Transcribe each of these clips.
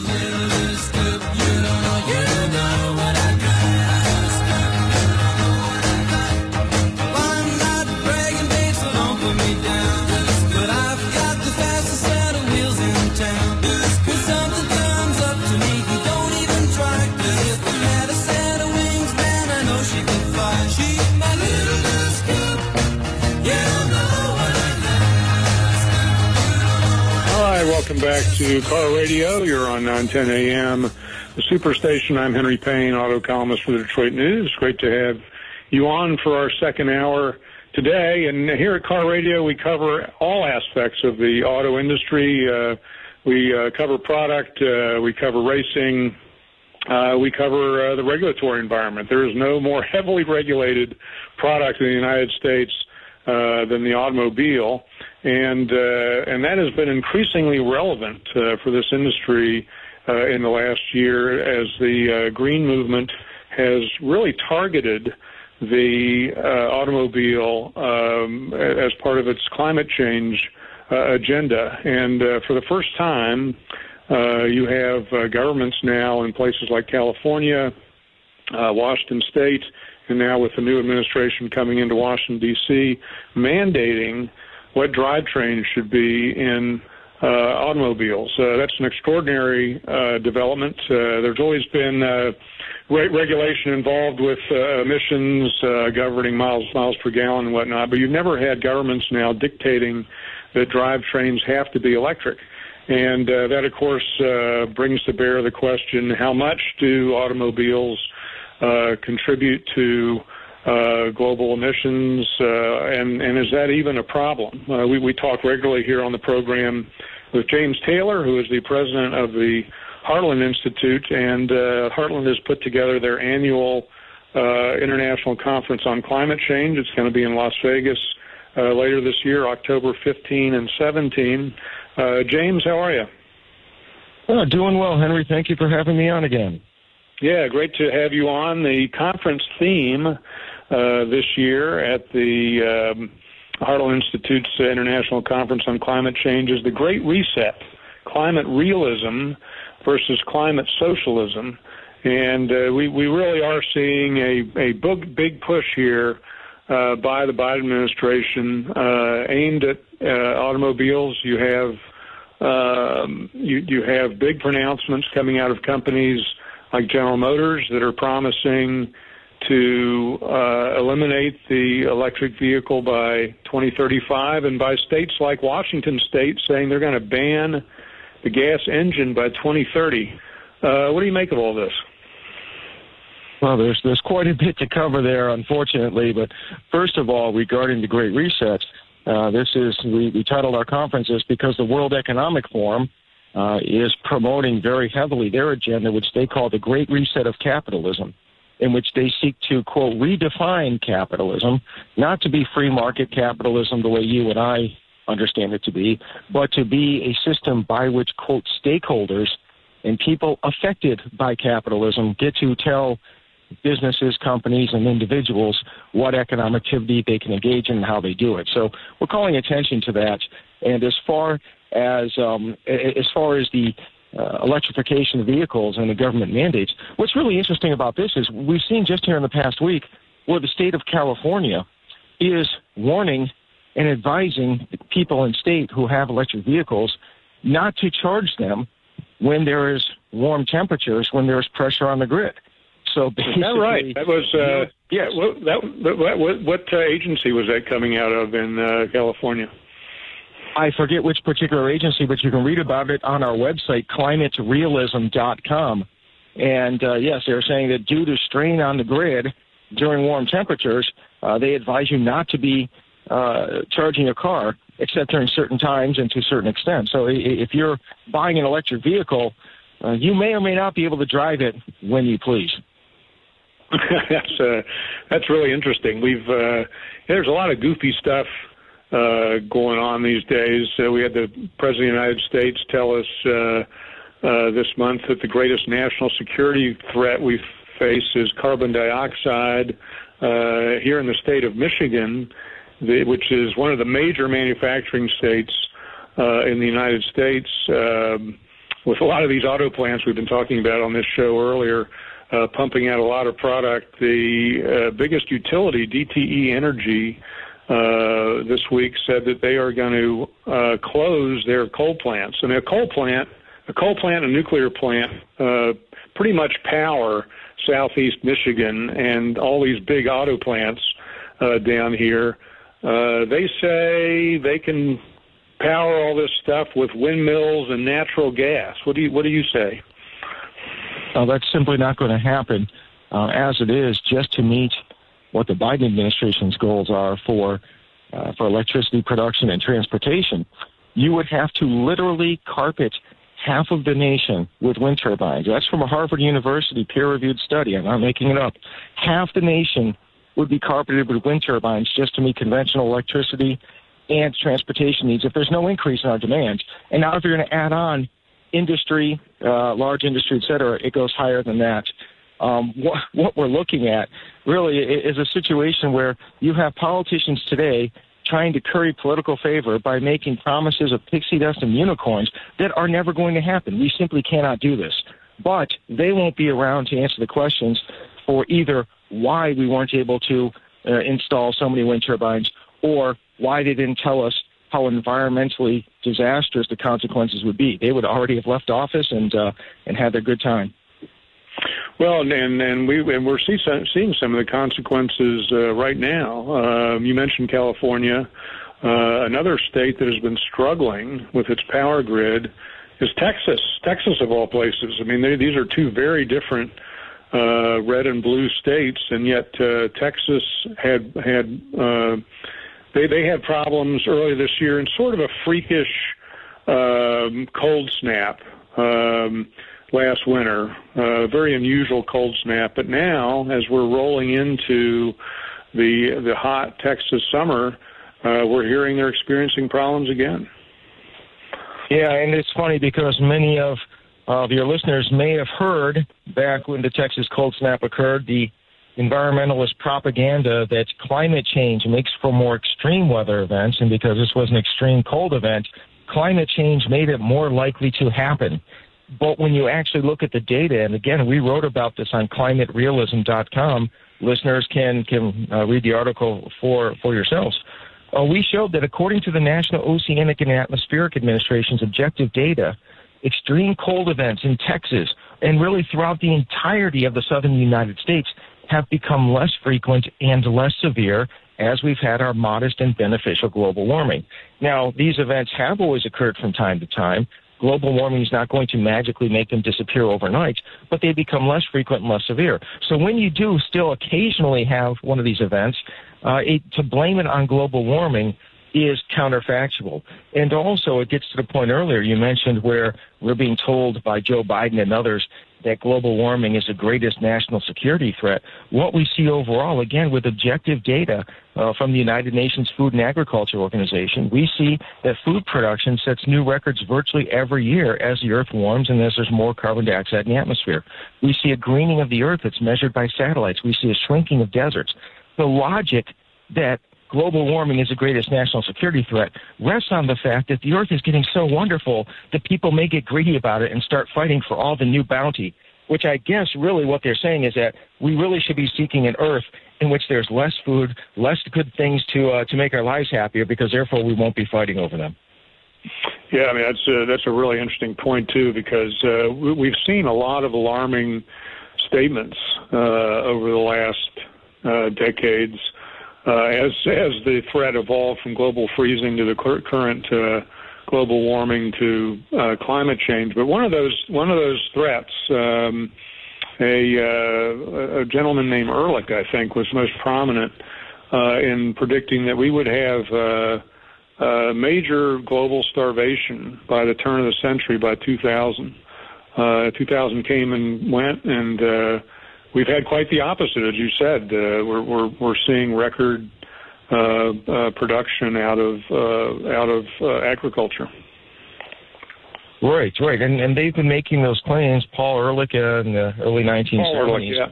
Yeah. Welcome back to Car Radio. You're on 910 AM, the Superstation. I'm Henry Payne, auto columnist for the Detroit News. Great to have you on for our second hour today. And here at Car Radio, we cover all aspects of the auto industry. Uh, we uh, cover product, uh, we cover racing, uh, we cover uh, the regulatory environment. There is no more heavily regulated product in the United States uh, than the automobile and uh, and that has been increasingly relevant uh, for this industry uh, in the last year as the uh, green movement has really targeted the uh, automobile um, as part of its climate change uh, agenda. And for the first time, you have governments now in places like California, Washington State, and now with the new administration coming into Washington D.C., mandating what drivetrain should be in uh, automobiles. Uh, that's an extraordinary uh, development. Uh, there's always been uh, re- regulation involved with uh, emissions governing miles miles per gallon and whatnot, but you've never had governments now dictating that drivetrains have to be electric. And that, of course, brings to bear the question: How much do automobiles contribute to uh, global emissions, uh, and, and is that even a problem? Uh, we, we talk regularly here on the program with James Taylor, who is the president of the Heartland Institute, and uh, Heartland has put together their annual uh, international conference on climate change. It's going to be in Las Vegas uh, later this year, October 15 and 17. Uh, James, how are you? Oh, doing well, Henry. Thank you for having me on again. Yeah, great to have you on. The conference theme uh, this year at the um, Heartland Institute's International Conference on Climate Change is the Great Reset, climate realism versus climate socialism. And uh, we, we really are seeing a, a big, big push here uh, by the Biden administration uh, aimed at uh, automobiles. You have um, you, you have big pronouncements coming out of companies like General Motors that are promising to uh, eliminate the electric vehicle by 2035, and by states like Washington State saying they're going to ban the gas engine by 2030. Uh, what do you make of all this? Well, there's there's quite a bit to cover there, unfortunately. But first of all, regarding the Great Reset, uh, this is we, we titled our conference this because the World Economic Forum uh, is promoting very heavily their agenda, which they call the Great Reset of Capitalism in which they seek to, quote, redefine capitalism, not to be free market capitalism the way you and I understand it to be, but to be a system by which, quote, stakeholders and people affected by capitalism get to tell businesses, companies, and individuals what economic activity they can engage in and how they do it. So we're calling attention to that. And as far as um, as far as the uh, electrification of vehicles and the government mandates. What's really interesting about this is we've seen just here in the past week where the state of California is warning and advising people in state who have electric vehicles not to charge them when there is warm temperatures, when there's pressure on the grid. So basically, that right? That was uh, yes. What, that, what, what uh, agency was that coming out of in uh, California? I forget which particular agency, but you can read about it on our website, climaterealism.com. And uh, yes, they're saying that due to strain on the grid during warm temperatures, uh, they advise you not to be uh, charging your car except during certain times and to a certain extent. So if you're buying an electric vehicle uh, you may or may not be able to drive it when you please. that's uh, that's really interesting. We've uh, there's a lot of goofy stuff uh, going on these days. Uh, we had the president of the United States tell us uh, uh, this month that the greatest national security threat we face is carbon dioxide. Uh, here in the state of Michigan, the, which is one of the major manufacturing states uh, in the United States, um, with a lot of these auto plants we've been talking about on this show earlier. Uh, pumping out a lot of product. The uh, biggest utility, DTE Energy, uh, this week said that they are going to uh, close their coal plants. And a coal plant, a coal plant, a nuclear plant, uh, pretty much power southeast Michigan and all these big auto plants uh, down here. Uh, they say they can power all this stuff with windmills and natural gas. What do you What do you say? Uh, that's simply not going to happen. Uh, as it is, just to meet what the Biden administration's goals are for uh, for electricity production and transportation, you would have to literally carpet half of the nation with wind turbines. That's from a Harvard University peer-reviewed study. I'm not making it up. Half the nation would be carpeted with wind turbines just to meet conventional electricity and transportation needs if there's no increase in our demand. And now if you're going to add on industry, uh, large industry, et cetera, it goes higher than that um, what, what we're looking at really is a situation where you have politicians today trying to curry political favor by making promises of pixie dust and unicorns that are never going to happen. We simply cannot do this. But they won't be around to answer the questions for either why we weren't able to uh, install so many wind turbines or why they didn't tell us how environmentally disastrous the consequences would be. They would already have left office and uh, and had their good time. Well, and and we and we're see, seeing some of the consequences uh, right now. Um, you mentioned California. Uh, another state that has been struggling with its power grid is Texas. Texas, of all places. I mean, they, these are two very different uh, red and blue states, and yet uh, Texas had had uh, they they had problems earlier this year in sort of a freakish um, cold snap. Um, last winter. A uh, very unusual cold snap. But now, as we're rolling into the the hot Texas summer, uh, we're hearing they're experiencing problems again. Yeah, and it's funny because many of of your listeners may have heard back when the Texas cold snap occurred the environmentalist propaganda that climate change makes for more extreme weather events, and because this was an extreme cold event, climate change made it more likely to happen. But when you actually look at the data, and again, we wrote about this on climaterealism.com. Listeners can can uh, read the article for for yourselves. Uh, we showed that according to the National Oceanic and Atmospheric Administration's objective data, extreme cold events in Texas and really throughout the entirety of the southern United States have become less frequent and less severe as we've had our modest and beneficial global warming. Now, these events have always occurred from time to time, global warming is not going to magically make them disappear overnight, but they become less frequent and less severe. So when you do still occasionally have one of these events, uh, it, to blame it on global warming is counterfactual. And also, it gets to the point earlier you mentioned where we're being told by Joe Biden and others that global warming is the greatest national security threat. What we see overall, again, with objective data uh, from the United Nations Food and Agriculture Organization, we see that food production sets new records virtually every year as the Earth warms and as there's more carbon dioxide in the atmosphere. We see a greening of the Earth that's measured by satellites. We see a shrinking of deserts. The logic that global warming is the greatest national security threat rests on the fact that the earth is getting so wonderful that people may get greedy about it and start fighting for all the new bounty. Which I guess really what they're saying is that we really should be seeking an earth in which there's less food, less good things to uh, to make our lives happier, because therefore we won't be fighting over them. Yeah, I mean that's a, that's a really interesting point too, because uh, we've seen a lot of alarming statements uh, over the last uh, decades uh, as as the threat evolved from global freezing to the current uh, global warming to uh, climate change. But one of those one of those threats, um, a, uh, a gentleman named Ehrlich, I think, was most prominent uh, in predicting that we would have uh, major global starvation by the turn of the century, by 2000. Uh, 2000 came and went, and we've had quite the opposite, as you said. Uh, we're, we're we're seeing record uh, uh, production out of uh, out of uh, agriculture. Right, right, and and they've been making those claims. Paul Ehrlich uh, in the early 1970s. Paul Ehrlich, yeah,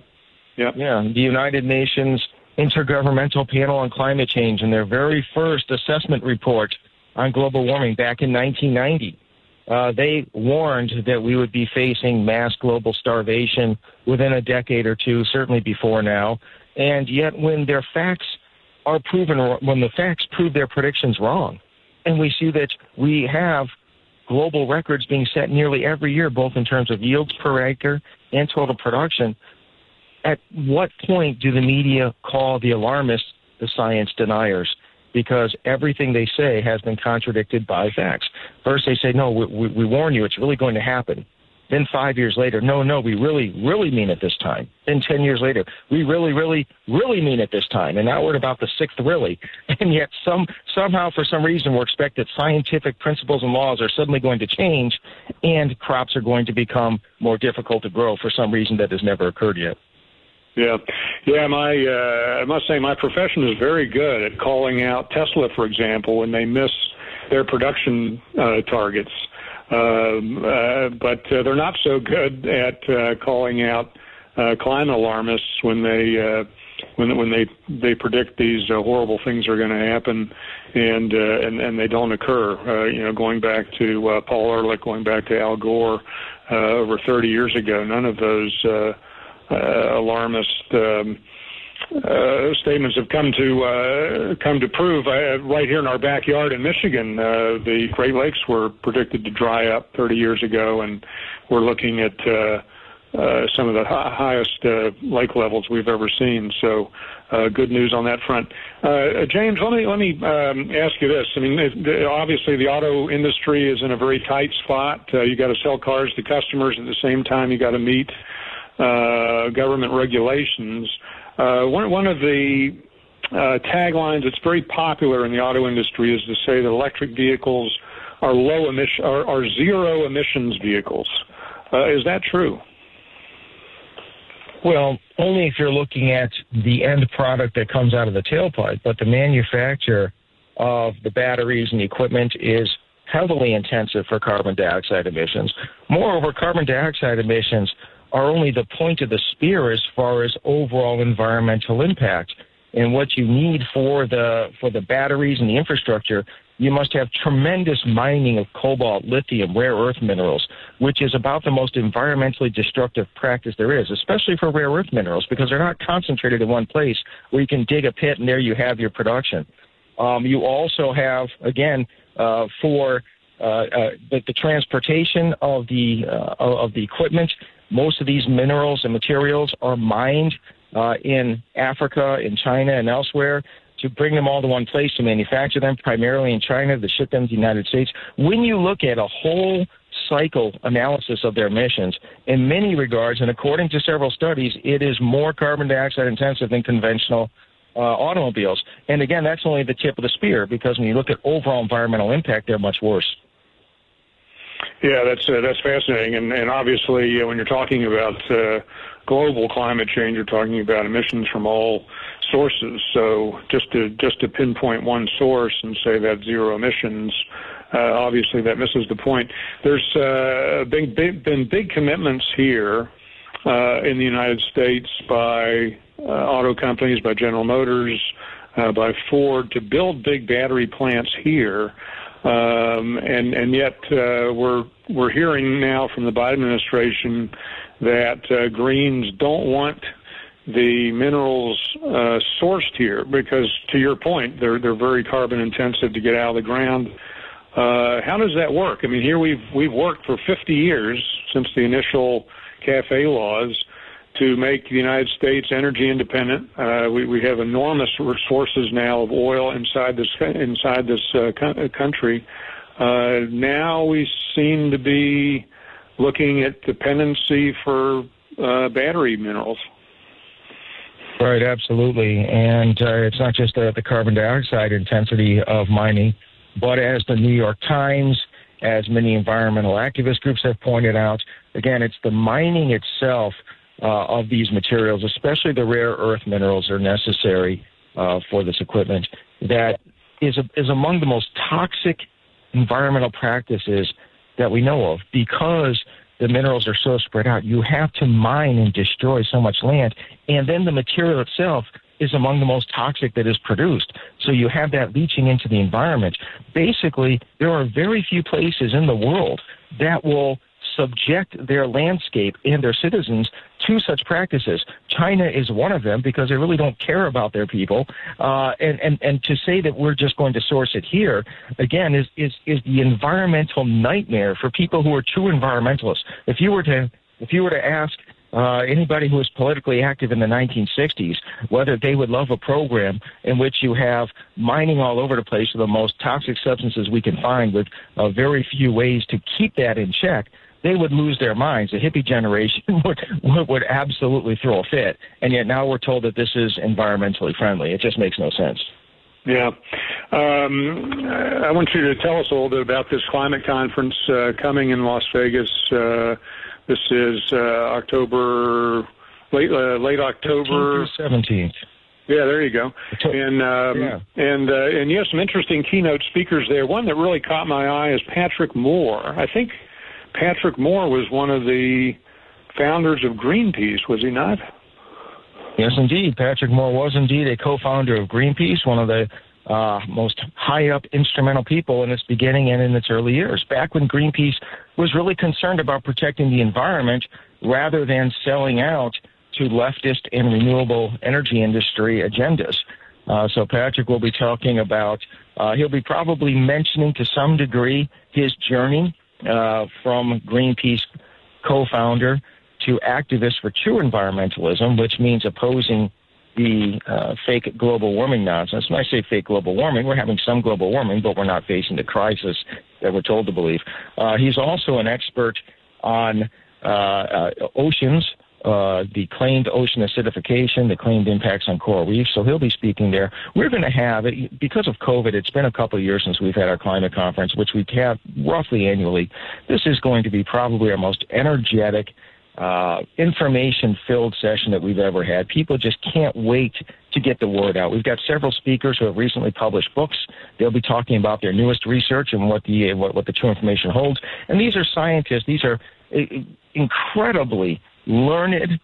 yeah, yeah. The United Nations Intergovernmental Panel on Climate Change, in their very first assessment report on global warming back in 1990, uh, they warned that we would be facing mass global starvation within a decade or two, certainly before now. And yet, when their facts are proven, when the facts prove their predictions wrong, and we see that we have global records being set nearly every year, both in terms of yields per acre and total production. At what point do the media call the alarmists the science deniers? Because everything they say has been contradicted by facts. First, they say, no, we, we, warn you, it's really going to happen. Then five years later, no, no, we really, really mean it this time. Then 10 years later, we really, really, really mean it this time. And now we're about the sixth really. And yet some, somehow for some reason we're expected scientific principles and laws are suddenly going to change and crops are going to become more difficult to grow for some reason that has never occurred yet. Yeah, yeah. My uh, I must say my profession is very good at calling out Tesla, for example, when they miss their production uh, targets. Um, uh, but uh, they're not so good at uh, calling out uh, climate alarmists when they uh, when when they they predict these uh, horrible things are going to happen, and uh, and and they don't occur. Uh, you know, going back to uh, Paul Ehrlich, going back to Al Gore uh, over 30 years ago, none of those uh, uh, alarmist. Um, uh, statements have come to uh, come to prove. Uh, right here in our backyard in Michigan, uh, the Great Lakes were predicted to dry up 30 years ago, and we're looking at uh, uh, some of the hi- highest lake levels we've ever seen. So, good news on that front. Uh, James, let me let me um, ask you this. I mean, obviously the auto industry is in a very tight spot. You got to sell cars to customers at the same time. You got to meet uh, government regulations. Uh, one, one of the uh, taglines that's very popular in the auto industry is to say that electric vehicles are low emission, are, are zero emissions vehicles. Uh, is that true? Well, only if you're looking at the end product that comes out of the tailpipe, but the manufacture of the batteries and the equipment is heavily intensive for carbon dioxide emissions. Moreover, carbon dioxide emissions are only the point of the spear as far as overall environmental impact. And what you need for the for the batteries and the infrastructure, you must have tremendous mining of cobalt, lithium, rare earth minerals, which is about the most environmentally destructive practice there is, especially for rare earth minerals, because they're not concentrated in one place where you can dig a pit and there you have your production. Um, you also have, again, uh, for uh, uh, the, the, transportation of the uh, of the equipment most of these minerals and materials are mined uh, in Africa, in China, and elsewhere to bring them all to one place to manufacture them, primarily in China, to ship them to the United States. When you look at a whole cycle analysis of their emissions, in many regards, and according to several studies, it is more carbon dioxide intensive than conventional uh, automobiles. And again, that's only the tip of the spear because when you look at overall environmental impact, they're much worse. Yeah, that's uh, that's fascinating, and and obviously uh, when you're talking about uh, global climate change, you're talking about emissions from all sources. So just to just to pinpoint one source and say that zero emissions, uh, obviously that misses the point. There's uh, been been big commitments here uh, in the United States by auto companies, by General Motors, by Ford to build big battery plants here. Um, and and yet uh, we're we're hearing now from the Biden administration that uh, Greens don't want the minerals uh, sourced here because, to your point, they're they're very carbon intensive to get out of the ground. Uh, how does that work? I mean, here we've we've worked for 50 years since the initial CAFE laws to make the United States energy independent. Uh, we, we have enormous resources now of oil inside this inside this uh, uh, country. Uh, now we seem to be looking at dependency for uh, battery minerals. Right, absolutely, and uh, it's not just the carbon dioxide intensity of mining, but as the New York Times as many environmental activist groups have pointed out. Again, it's the mining itself of these materials, especially the rare earth minerals, are necessary uh, for this equipment. That is a, is among the most toxic environmental practices that we know of because the minerals are so spread out. You have to mine and destroy so much land, and then the material itself is among the most toxic that is produced. So you have that leaching into the environment. Basically, there are very few places in the world that will subject their landscape and their citizens to such practices. China is one of them because they really don't care about their people. Uh, and, and, and to say that we're just going to source it here, again, is, is, is the environmental nightmare for people who are true environmentalists. If you were to, if you were to ask uh, anybody who was politically active in the 1960s, whether they would love a program in which you have mining all over the place of the most toxic substances we can find with uh, very few ways to keep that in check, they would lose their minds. The hippie generation would, would, would absolutely throw a fit. And yet now we're told that this is environmentally friendly. It just makes no sense. Yeah. Um, I want you to tell us a little bit about this climate conference uh, coming in Las Vegas. Uh, this is uh, October, late uh, late October. 17th. Yeah, there you go. And um, yeah. and uh, and you have some interesting keynote speakers there. One that really caught my eye is Patrick Moore. I think Patrick Moore was one of the founders of Greenpeace, was he not? Yes, indeed. Patrick Moore was indeed a co-founder of Greenpeace, one of the uh, most high up instrumental people in its beginning and in its early years. Back when Greenpeace was really concerned about protecting the environment rather than selling out to leftist and renewable energy industry agendas. Uh, so Patrick will be talking about, uh, he'll be probably mentioning to some degree his journey uh, from Greenpeace co-founder to activist for true environmentalism, which means opposing the uh, fake global warming nonsense. When I say fake global warming, we're having some global warming, but we're not facing the crisis that we're told to believe. Uh, he's also an expert on uh, uh oceans uh, the claimed ocean acidification, the claimed impacts on coral reefs. So he'll be speaking there. We're going to have, because of COVID, it's been a couple of years since we've had our climate conference, which we have roughly annually. This is going to be probably our most energetic, uh, information filled session that we've ever had. People just can't wait to get the word out. We've got several speakers who have recently published books. They'll be talking about their newest research and what the what, what the true information holds. And these are scientists. These are uh, incredibly learned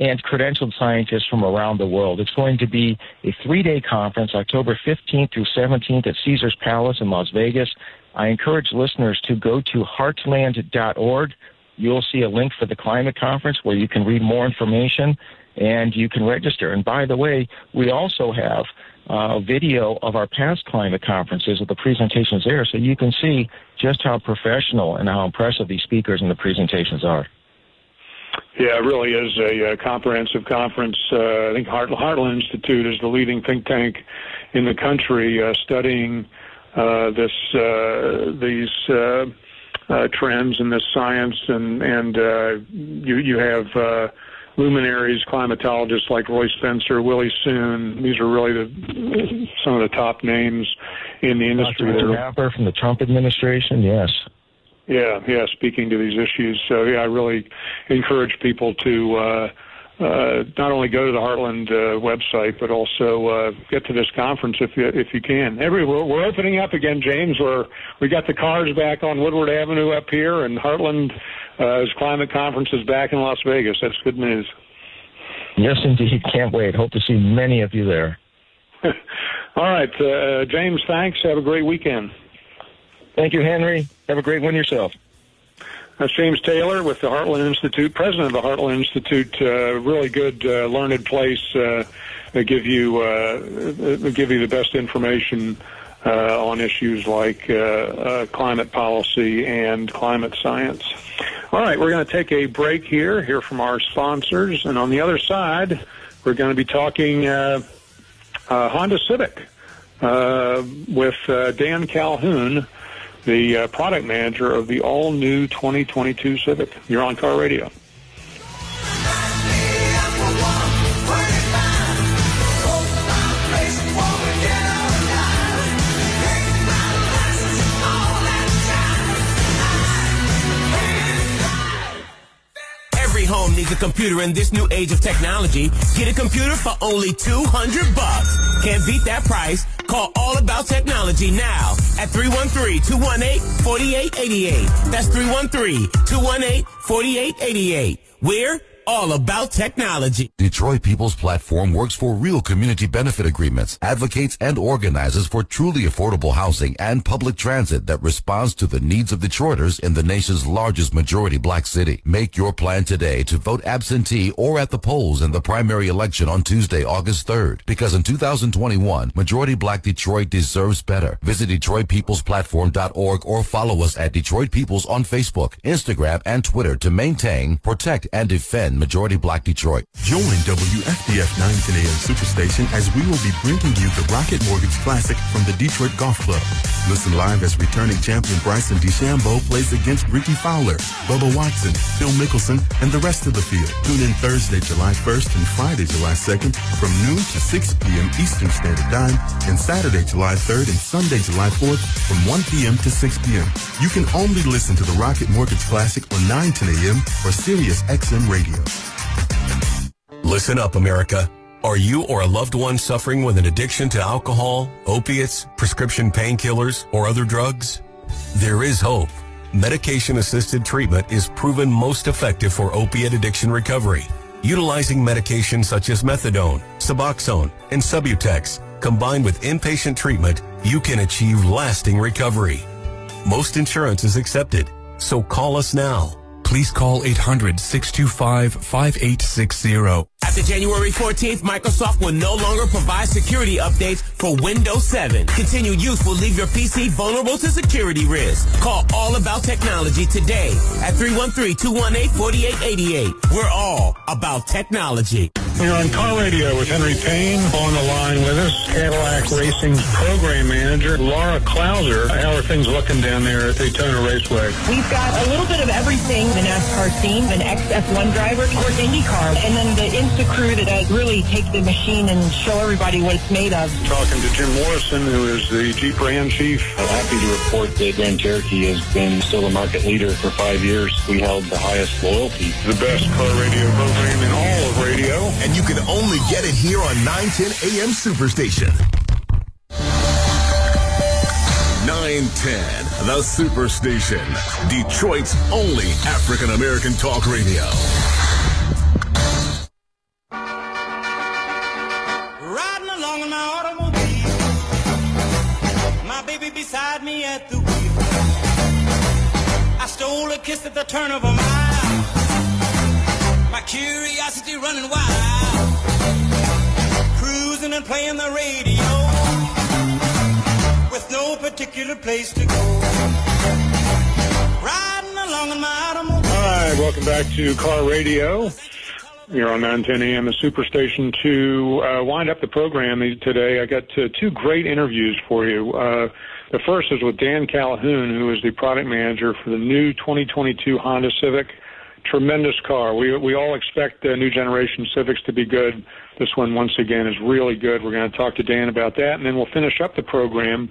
and credentialed scientists from around the world. It's going to be a three day conference, October 15th through 17th at Caesars Palace in Las Vegas. I encourage listeners to go to heartland.org. You'll see a link for the climate conference where you can read more information and you can register. And by the way, we also have uh, a video of our past climate conferences with the presentations there so you can see just how professional and how impressive these speakers and the presentations are. Yeah, it really is a, a comprehensive conference. Uh, I think Heart- Heartland Institute is the leading think tank in the country uh, studying uh, this uh, these uh, uh, trends and this science, and and uh, you you have uh, luminaries, climatologists like Roy Spencer, Willie Soon. These are really the some of the top names in the industry. Dr. Happer from the Trump administration, yes. Yeah, yeah, speaking to these issues. So yeah, I really encourage people to uh, uh, not only go to the Heartland uh, website, but also uh, get to this conference if you if you can. Every we're, we're opening up again, James. We're we got the cars back on Woodward Avenue up here, and Heartland uh, climate conference is back in Las Vegas. That's good news. Yes, indeed. Can't wait. Hope to see many of you there. All right, uh, James. Thanks. Have a great weekend. Thank you, Henry. Have a great one yourself. That's James Taylor with the Heartland Institute, president of the Heartland Institute. Uh, really good, uh, learned place. Uh, they give you uh, give you the best information uh, on issues like uh, climate policy and climate science. All right, we're going to take a break here, hear from our sponsors, and on the other side, we're going to be talking Honda Civic with Dan Calhoun the uh, product manager of the all new 2022 Civic. You're on Car Radio. home needs a computer in this new age of technology, get a computer for only 200 bucks. Can't beat that price. Call All About Technology now at 313-218-4888. That's 313-218-4888. We're all about technology. Detroit People's Platform works for real community benefit agreements, advocates and organizes for truly affordable housing and public transit that responds to the needs of Detroiters in the nation's largest majority black city. Make your plan today to vote absentee or at the polls in the primary election on Tuesday, August 3rd. Because in 2021, majority black Detroit deserves better. Visit DetroitPeoplesPlatform.org or follow us at Detroit Peoples on Facebook, Instagram, and Twitter to maintain, protect, and defend majority black Detroit. Join WFDF 910 AM Superstation as we will be bringing you the Rocket Mortgage Classic from the Detroit Golf Club. Listen live as returning champion Bryson DeChambeau plays against Rickie Fowler, Bubba Watson, Phil Mickelson, and the rest of the field. Tune in Thursday, July 1st and Friday, July 2nd from noon to 6 p.m. Eastern Standard Time and Saturday, July 3rd and Sunday, July 4th from 1 p.m. to 6 p.m. You can only listen to the Rocket Mortgage Classic on 910 a.m. or Sirius XM Radio. Listen up, America. Are you or a loved one suffering with an addiction to alcohol, opiates, prescription painkillers, or other drugs? There is hope. Medication-assisted treatment is proven most effective for opiate addiction recovery. Utilizing medications such as methadone, Suboxone, and Subutex, combined with inpatient treatment, you can achieve lasting recovery. Most insurance is accepted, so call us now. Please call 800-625-5860. After January 14th, Microsoft will no longer provide security updates for Windows 7. Continued use will leave your PC vulnerable to security risks. Call All About Technology today at 313-218-4888. We're all about technology. You're on Car Radio with Henry Payne. On the line with us, Cadillac Racing's program manager, Laura Klauser. How are things looking down there at Daytona Raceway? We've got a little bit of everything. The NASCAR scene, an XF1 driver, of course IndyCar, and then the IMSA crew that does really take the machine and show everybody what it's made of. Talking to Jim Morrison, who is the Jeep brand chief. I'm happy to report that Grand Cherokee has been still a market leader for five years. We held the highest loyalty. The best car radio program in all of radio. And you can only get it here on 910 AM Superstation. 910, the Superstation. Detroit's only African American talk radio. Riding along in my automobile, my baby beside me at the wheel. I stole a kiss at the turn of a mile, curiosity running wild, cruising and playing the radio with no particular place to go. Riding along in my automobile. Right, welcome back to Car Radio. You're on 910 AM, the Superstation. To uh, wind up the program today, I got uh, two great interviews for you. Uh, the first is with Dan Calhoun, who is the product manager for the new 2022 Honda Civic. Tremendous car. We we all expect the new generation Civics to be good. This one, once again, is really good. We're going to talk to Dan about that, and then we'll finish up the program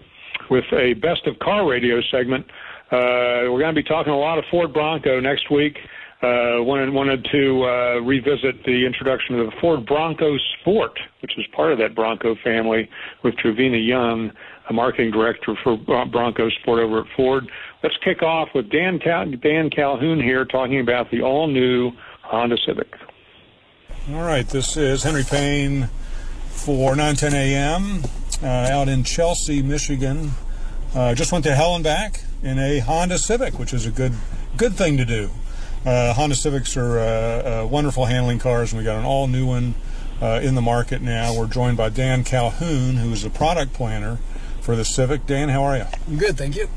with a best of car radio segment. Uh, we're going to be talking a lot of Ford Bronco next week. Uh, wanted wanted to uh, revisit the introduction of the Ford Bronco Sport, which is part of that Bronco family, with Trevina Young, marketing director for Bronco Sport over at Ford. Let's kick off with Dan Cal- Dan Calhoun here talking about the all new Honda Civic. All right, this is Henry Payne for 910 a.m. Uh, out in Chelsea, Michigan. Uh, just went to hell and back in a Honda Civic, which is a good good thing to do. Uh, Honda Civics are uh, uh, wonderful handling cars, and we got an all new one uh, in the market now. We're joined by Dan Calhoun, who is the product planner for the Civic. Dan, how are you? I'm good, thank you.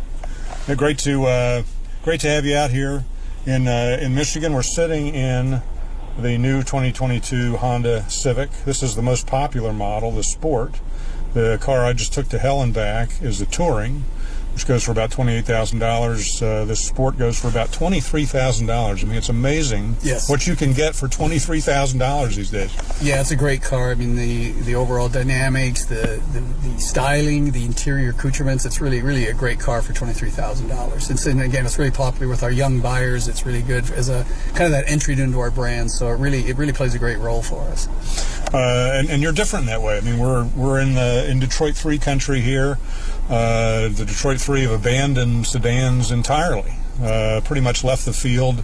Yeah, great to uh, great to have you out here in uh, in Michigan. We're sitting in the new 2022 Honda Civic. This is the most popular model, the Sport. The car I just took to hell and back is the Touring. Which goes for about twenty-eight thousand dollars. Uh, this Sport goes for about twenty-three thousand dollars. I mean, it's amazing Yes. what you can get for twenty-three thousand dollars these days. Yeah, it's a great car. I mean, the the overall dynamics, the the, the styling, the interior accoutrements. It's really really a great car for twenty three thousand dollars. It's and again, it's really popular with our young buyers. It's really good as a kind of that entry into our brand. So it really it really plays a great role for us. Uh, and, and you're different that way. I mean, we're we're in the in Detroit Three country here. Uh, the Detroit Three have abandoned sedans entirely. Uh, pretty much left the field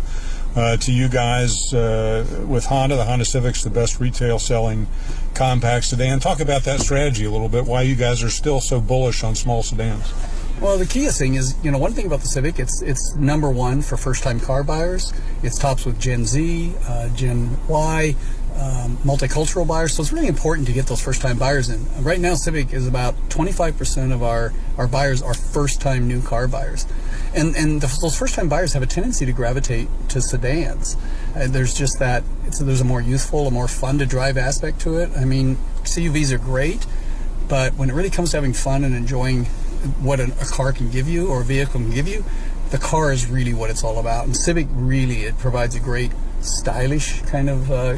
uh, to you guys uh, with Honda. The Honda Civic's the best retail selling compact sedan. Talk about that strategy a little bit. Why you guys are still so bullish on small sedans? Well, the key thing is, you know, one thing about the Civic, it's it's number one for first-time car buyers. It's tops with Gen Z, uh, Gen Y, um, multicultural buyers. So it's really important to get those first-time buyers in. Right now, Civic is about 25% of our our buyers are first-time new car buyers, and and the, those first-time buyers have a tendency to gravitate to sedans. Uh, there's just that. There's a more youthful, a more fun to drive aspect to it. I mean, CUVs are great, but when it really comes to having fun and enjoying what a, a car can give you or a vehicle can give you, the car is really what it's all about. And Civic really it provides a great stylish kind of uh,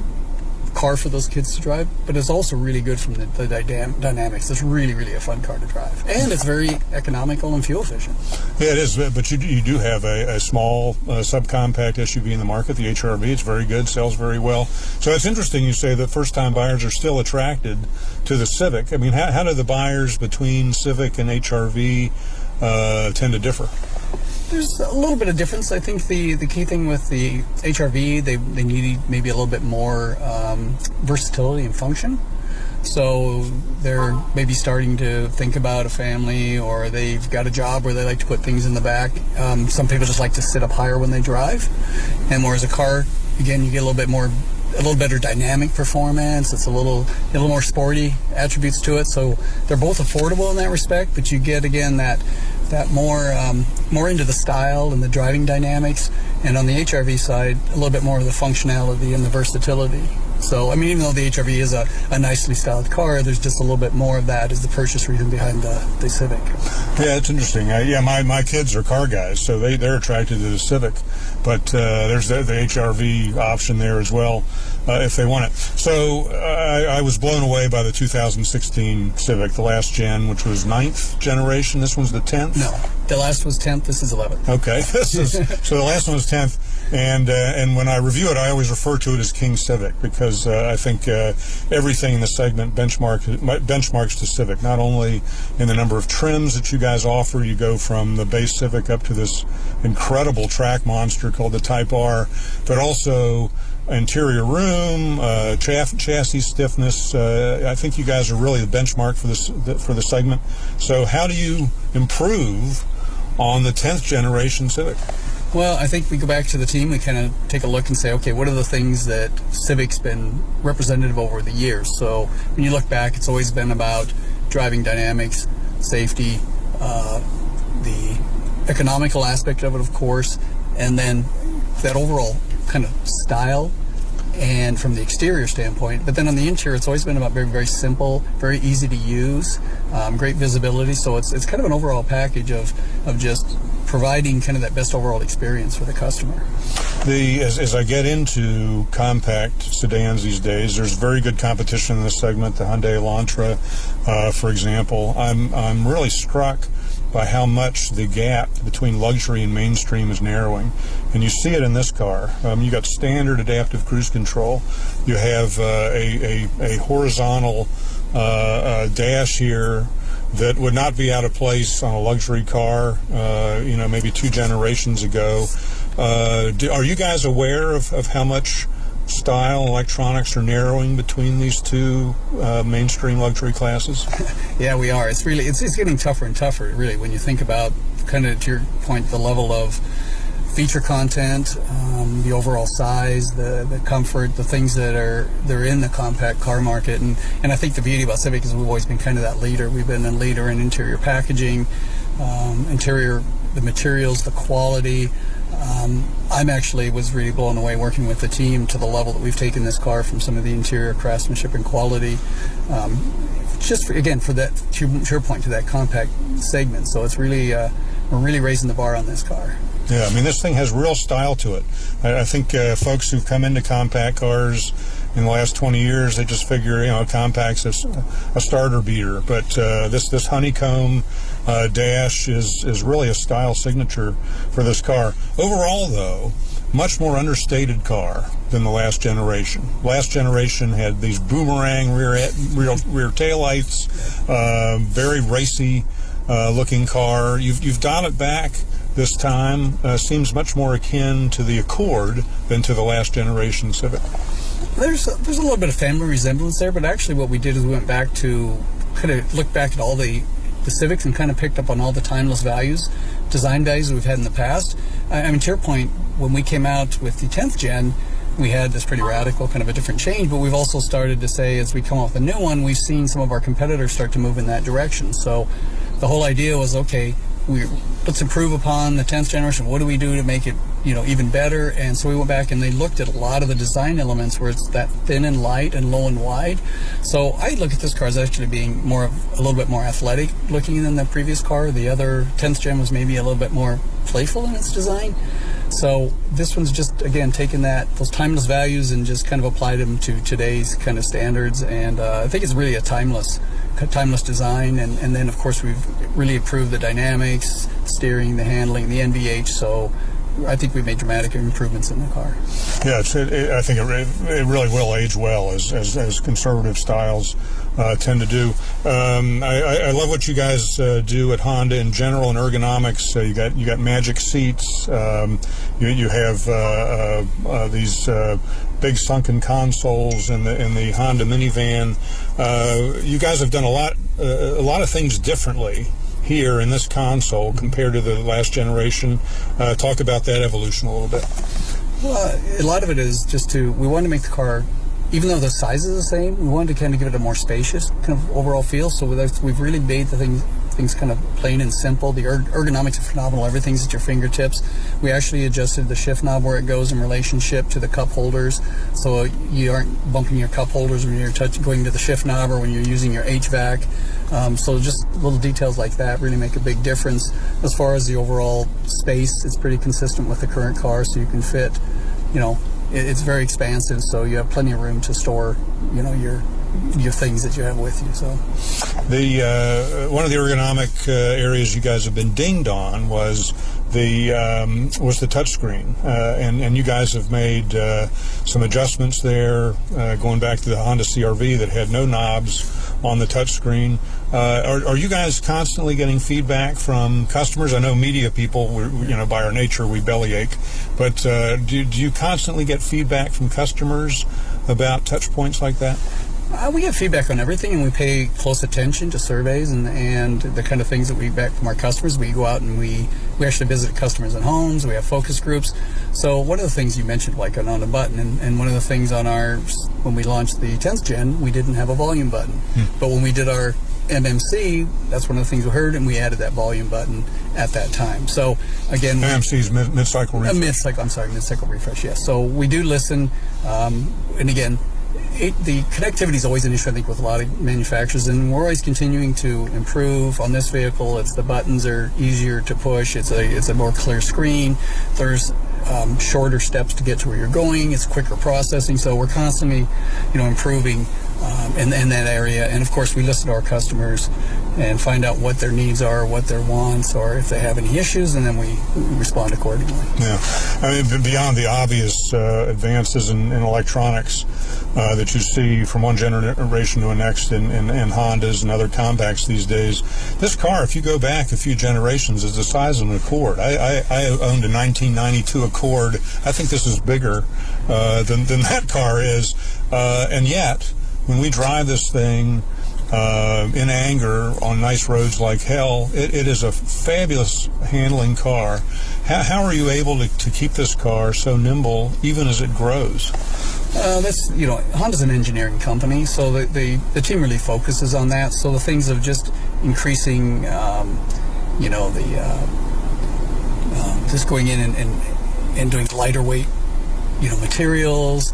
car for those kids to drive, but it's also really good from the, the dynam- dynamics. It's really really a fun car to drive, and it's very economical and fuel efficient. Yeah, it is. But you do, you do have a, a small uh, subcompact SUV in the market, the HRV. It's very good, sells very well. So it's interesting you say that first-time buyers are still attracted to the Civic. I mean, how, how do the buyers between Civic and HRV uh, tend to differ? There's a little bit of difference. I think the, the key thing with the HRV, they, they need maybe a little bit more um, versatility and function. So they're maybe starting to think about a family or they've got a job where they like to put things in the back. Um, some people just like to sit up higher when they drive. And whereas a car, again, you get a little bit more a little better dynamic performance. It's a little a little more sporty attributes to it. So they're both affordable in that respect, but you get again that that more um, more into the style and the driving dynamics, and on the HRV side, a little bit more of the functionality and the versatility. So I mean, even though the HRV is a, a nicely styled car, there's just a little bit more of that is the purchase reason behind the, the Civic. Yeah, it's interesting. Yeah, my, my kids are car guys, so they, they're attracted to the Civic. But uh, there's the, the HRV option there as well uh, if they want it. So uh, I, I was blown away by the 2016 Civic, the last gen, which was ninth generation. This one's the 10th? No, the last was 10th. This is 11th. Okay, this is so the last one was 10th. And uh, and when I review it, I always refer to it as King Civic because uh, I think uh, everything in the segment benchmark benchmarks to Civic. Not only in the number of trims that you guys offer, you go from the base Civic up to this incredible track monster called the Type R, but also interior room, uh, chaff, chassis stiffness. Uh, I think you guys are really the benchmark for this for the segment. So how do you improve on the 10th generation Civic? Well, I think we go back to the team. We kind of take a look and say, okay, what are the things that Civic's been representative over the years? So when you look back, it's always been about driving dynamics, safety, uh, the economical aspect of it, of course, and then that overall kind of style and from the exterior standpoint. But then on the interior, it's always been about very, very simple, very easy to use, um, great visibility. So it's, it's kind of an overall package of, of just providing kind of that best overall experience for the customer. The as, as I get into compact sedans these days, there's very good competition in this segment. The Hyundai Elantra, uh, for example, I'm I'm really struck by how much the gap between luxury and mainstream is narrowing. And you see it in this car. Um, you got standard adaptive cruise control. You have uh, a, a, a horizontal uh, uh, dash here that would not be out of place on a luxury car, uh, you know, maybe two generations ago. Uh, do, are you guys aware of, of how much style electronics are narrowing between these two uh, mainstream luxury classes? Yeah, we are. It's really it's, it's getting tougher and tougher, really, when you think about kind of to your point, the level of feature content, um, the overall size, the, the comfort, the things that are they're in the compact car market, and and I think the beauty about Civic is we've always been kind of that leader. We've been a leader in interior packaging, um, interior, the materials, the quality. Um, I'm actually was really blown away working with the team to the level that we've taken this car from some of the interior craftsmanship and quality. Um, just for, again for that to your point to that compact segment. So it's really uh, we're really raising the bar on this car. Yeah, I mean this thing has real style to it. I, I think uh, folks who've come into compact cars in the last 20 years, they just figure you know compact's a, a starter beater, but uh, this this honeycomb uh, dash is is really a style signature for this car. Overall, though, much more understated car than the last generation. Last generation had these boomerang rear rear, rear taillights, uh, very racy uh, looking car. You've you've dialed it back this time. Uh, seems much more akin to the Accord than to the last generation Civic. There's a, there's a little bit of family resemblance there, but actually what we did is we went back to kind of look back at all the the Civics and kind of picked up on all the timeless values, design values we've had in the past. I, I mean, to your point, when we came out with the 10th gen, we had this pretty radical kind of a different change, but we've also started to say as we come off a new one, we've seen some of our competitors start to move in that direction. So the whole idea was okay, we let's improve upon the 10th generation. What do we do to make it, you know, even better? And so we went back and they looked at a lot of the design elements where it's that thin and light and low and wide. So I look at this car as actually being more of a little bit more athletic looking than the previous car. The other 10th gen was maybe a little bit more playful in its design. So this one's just again taking that those timeless values and just kind of applied them to today's kind of standards. And uh, I think it's really a timeless timeless design, and, and then of course we've really improved the dynamics, steering, the handling, the NVH. So I think we made dramatic improvements in the car. Yeah, it, it, I think it, it, really will age well as, as, as conservative styles uh, tend to do. Um, I, I, love what you guys uh, do at Honda in general and ergonomics. Uh, you got you got magic seats. Um, you, you have uh, uh, these big sunken consoles in the in the Honda minivan. you guys have done a lot a lot of things differently here in this console compared to the last generation. Uh, talk about that evolution a little bit. Well, a lot of it is just to we want to make the car, even though the size is the same, we wanted to kind of give it a more spacious kind of overall feel. So we've really made the thing things kind of plain and simple. The ergonomics are phenomenal. Everything's at your fingertips. We actually adjusted the shift knob where it goes in relationship to the cup holders, so you aren't bumping your cup holders when you're touch, going to the shift knob or when you're using your HVAC. Um, so just little details like that really make a big difference. As far as the overall space, it's pretty consistent with the current car, so you can fit, you know, it's very expansive, so you have plenty of room to store, you know, your your things that you have with you. So, the uh, one of the ergonomic uh, areas you guys have been dinged on was the um, was the touchscreen, uh, and and you guys have made uh, some adjustments there, uh, going back to the Honda CRV that had no knobs on the touchscreen. Uh, are, are you guys constantly getting feedback from customers? I know media people, you know, by our nature, we bellyache, but do, do you constantly get feedback from customers about touch points like that? Uh, we get feedback on everything, and we pay close attention to surveys and, and the kind of things that we get from our customers. We go out and we, we actually visit customers in homes. We have focus groups. So one of the things you mentioned, like on a button, and, and one of the things on our when we launched the 10th gen, we didn't have a volume button. Hmm. But when we did our MMC, that's one of the things we heard, and we added that volume button at that time. So again, MMC is mid cycle refresh. Mid cycle, I'm sorry, mid cycle refresh. Yes. So we do listen, um, and again, it, the connectivity is always an issue, I think, with a lot of manufacturers, and we're always continuing to improve on this vehicle. It's the buttons are easier to push. It's a it's a more clear screen. There's um, shorter steps to get to where you're going. It's quicker processing. So we're constantly, you know, improving um, in, in that area. And of course, we listen to our customers and find out what their needs are, what their wants, or if they have any issues, and then we, we respond accordingly. Yeah, I mean, beyond the obvious uh, advances in, in electronics uh, that you see from one generation to the next in, in, in, Hondas and other compacts these days, this car, if you go back a few generations, is the size of an Accord. I, I, I owned a 1992 Accord. I think this is bigger uh, than, than that car is, uh, and yet when we drive this thing uh, in anger on nice roads like hell, it, it is a fabulous handling car. How, how are you able to, to keep this car so nimble even as it grows? Uh, that's you know Honda's an engineering company, so the, the, the team really focuses on that. So the things of just increasing, um, you know, the uh, uh, just going in and, and in doing lighter weight, you know, materials,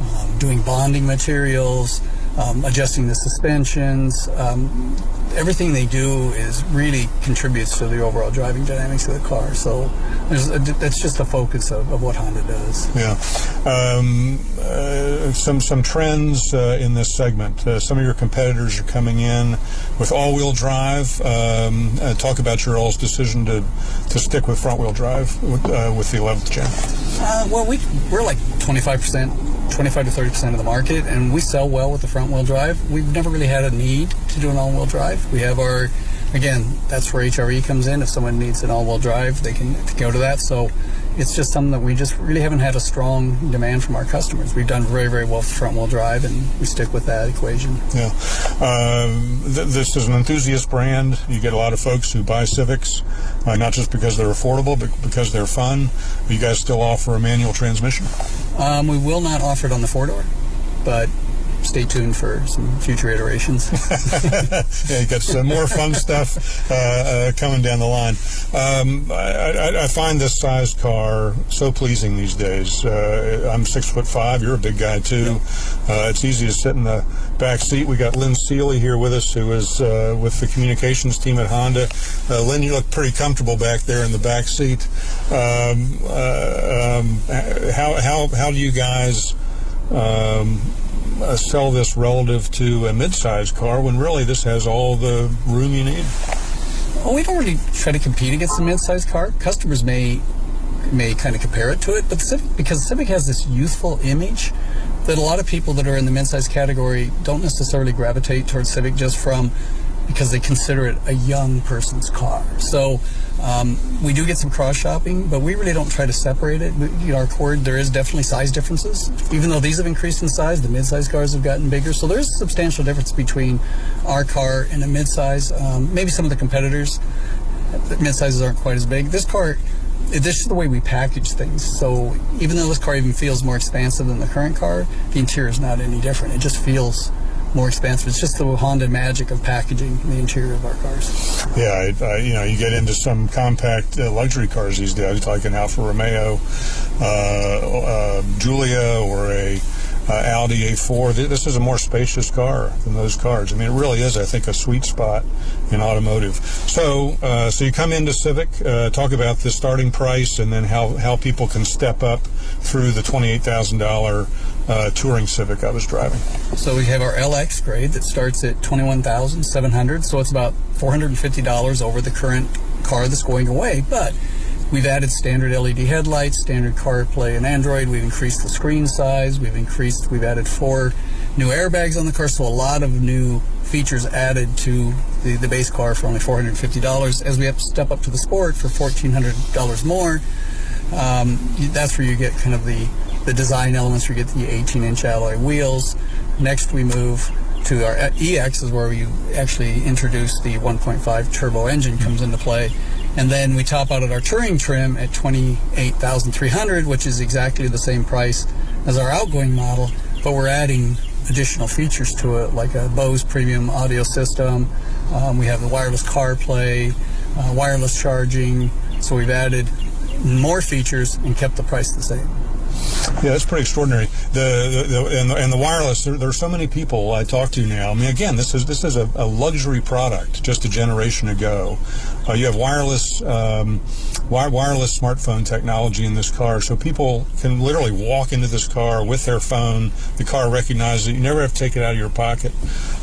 um, doing bonding materials, um, adjusting the suspensions. Um, everything they do is really contributes to the overall driving dynamics of the car. So there's a, that's just the focus of, of what Honda does. Yeah. Um, uh, some some trends uh, in this segment. Uh, some of your competitors are coming in with all-wheel drive. Um, uh, talk about your all's decision to to stick with front-wheel drive with, uh, with the 11th gen. Uh, well, we we're like 25 percent, 25 to 30 percent of the market, and we sell well with the front wheel drive. We've never really had a need to do an all wheel drive. We have our, again, that's where HR-V comes in. If someone needs an all wheel drive, they can go to that. So it's just something that we just really haven't had a strong demand from our customers. We've done very, very well with front wheel drive, and we stick with that equation. Yeah. Um, th- this is an enthusiast brand. You get a lot of folks who buy Civics, uh, not just because they're affordable, but because they're fun. You guys still offer a manual transmission? Um, we will not offer it on the four door, but stay tuned for some future iterations. yeah, you got some more fun stuff uh, uh, coming down the line. Um, I, I, find this size car so pleasing these days. Uh, I'm six foot five. You're a big guy too. Uh, it's easy to sit in the back seat. We got Lynn Seely here with us, who is uh, with the communications team at Honda. Uh, Lynn, you look pretty comfortable back there in the back seat. Um, um, how how how do you guys? Um, uh, sell this relative to a mid-size car when really this has all the room you need? Well, we don't really try to compete against the mid-size car. Customers may may kind of compare it to it, but Civic, because Civic has this youthful image that a lot of people that are in the mid-size category don't necessarily gravitate towards Civic just from because they consider it a young person's car. So um, we do get some cross shopping, but we really don't try to separate it. We, you know, Accord, there is definitely size differences. Even though these have increased in size, the mid-size cars have gotten bigger. So there's a substantial difference between our car and a mid-size. Um, maybe some of the competitors, the mid-sizes aren't quite as big. This car, this is the way we package things. So even though this car even feels more expansive than the current car, the interior is not any different. It just feels more expensive. It's just the Honda magic of packaging the interior of our cars. Yeah, I, I, you know, you get into some compact uh, luxury cars these days, like an Alfa Romeo uh, uh, Giulia or a uh, Audi A4. This is a more spacious car than those cars. I mean, it really is, I think, a sweet spot in automotive. So, uh, so you come into Civic, uh, talk about the starting price, and then how how people can step up through the twenty-eight thousand dollar uh, touring Civic I was driving. So we have our LX grade that starts at twenty-one thousand seven hundred. So it's about four hundred and fifty dollars over the current car that's going away, but We've added standard LED headlights, standard CarPlay and Android. We've increased the screen size. We've increased, we've added four new airbags on the car. So a lot of new features added to the, the base car for only $450. As we have to step up to the Sport for $1,400 more, um, that's where you get kind of the, the design elements. You get the 18 inch alloy wheels. Next, we move to our EX is where you actually introduce the 1.5 turbo engine comes into play. And then we top out at our touring trim at 28300 which is exactly the same price as our outgoing model, but we're adding additional features to it, like a Bose premium audio system. Um, we have the wireless CarPlay, uh, wireless charging. So we've added more features and kept the price the same. Yeah, that's pretty extraordinary. The, the, the, and the and the wireless. There, there, are so many people I talk to now. I mean, again, this is this is a, a luxury product just a generation ago. Uh, you have wireless um, wi- wireless smartphone technology in this car, so people can literally walk into this car with their phone. The car recognizes it. You never have to take it out of your pocket.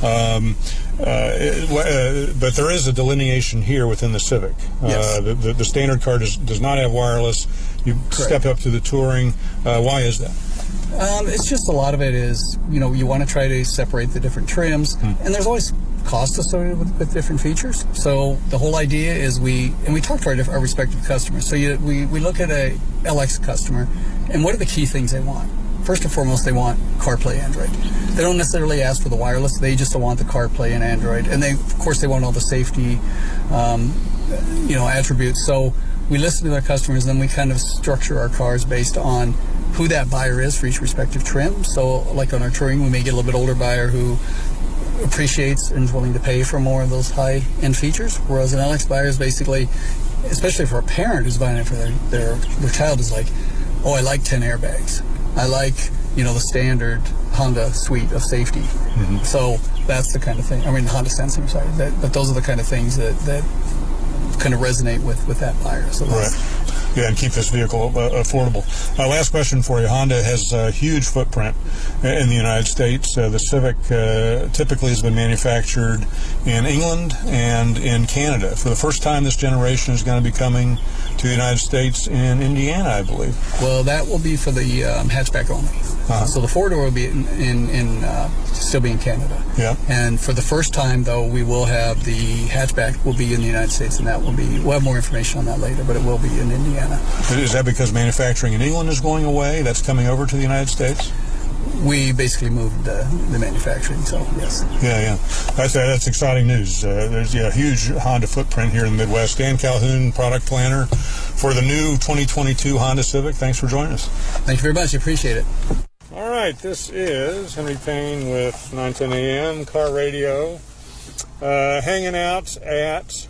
Um, uh, it, uh, but there is a delineation here within the Civic. Yes. Uh, the, the, the, standard car does, does not have wireless. You Correct. step up to the touring. Uh, why is that? Um, it's just a lot of it is, you know, you want to try to separate the different trims, Hmm. and there's always cost associated with, with different features. So the whole idea is we, and we talk to our, our respective customers. So you, we, we look at a LX customer, and what are the key things they want? First and foremost, they want CarPlay Android. They don't necessarily ask for the wireless; they just want the CarPlay and Android, and they, of course, they want all the safety, um, you know, attributes. So we listen to our customers, and then we kind of structure our cars based on who that buyer is for each respective trim. So, like on our touring, we may get a little bit older buyer who appreciates and is willing to pay for more of those high end features, whereas an LX buyer is basically, especially for a parent who's buying it for their their, their child, is like, oh, I like 10 airbags. I like, you know, the standard Honda suite of safety. Mm-hmm. So that's the kind of thing. I mean, Honda Sensing, sorry. That, but those are the kind of things that, that kind of resonate with, with that buyer. So Right. Yeah, and keep this vehicle uh, affordable. Last question for you. Honda has a huge footprint in the United States. Uh, the Civic uh, typically has been manufactured in England and in Canada. For the first time, this generation is going to be coming to the United States in Indiana, I believe. Well, that will be for the um, hatchback only. Uh-huh. So the four door will be in, in, in uh, still be in Canada. Yeah. And for the first time, though, we will have the hatchback will be in the United States, and that will be. We'll have more information on that later, but it will be in Indiana. Is that because manufacturing in England is going away? That's coming over to the United States? We basically moved uh, the manufacturing, so yes. Yeah, yeah. That's, uh, that's exciting news. Uh, there's yeah, a huge Honda footprint here in the Midwest. Dan Calhoun, product planner for the new 2022 Honda Civic. Thanks for joining us. Thank you very much. I appreciate it. All right, this is Henry Payne with 910 AM Car Radio, uh, hanging out at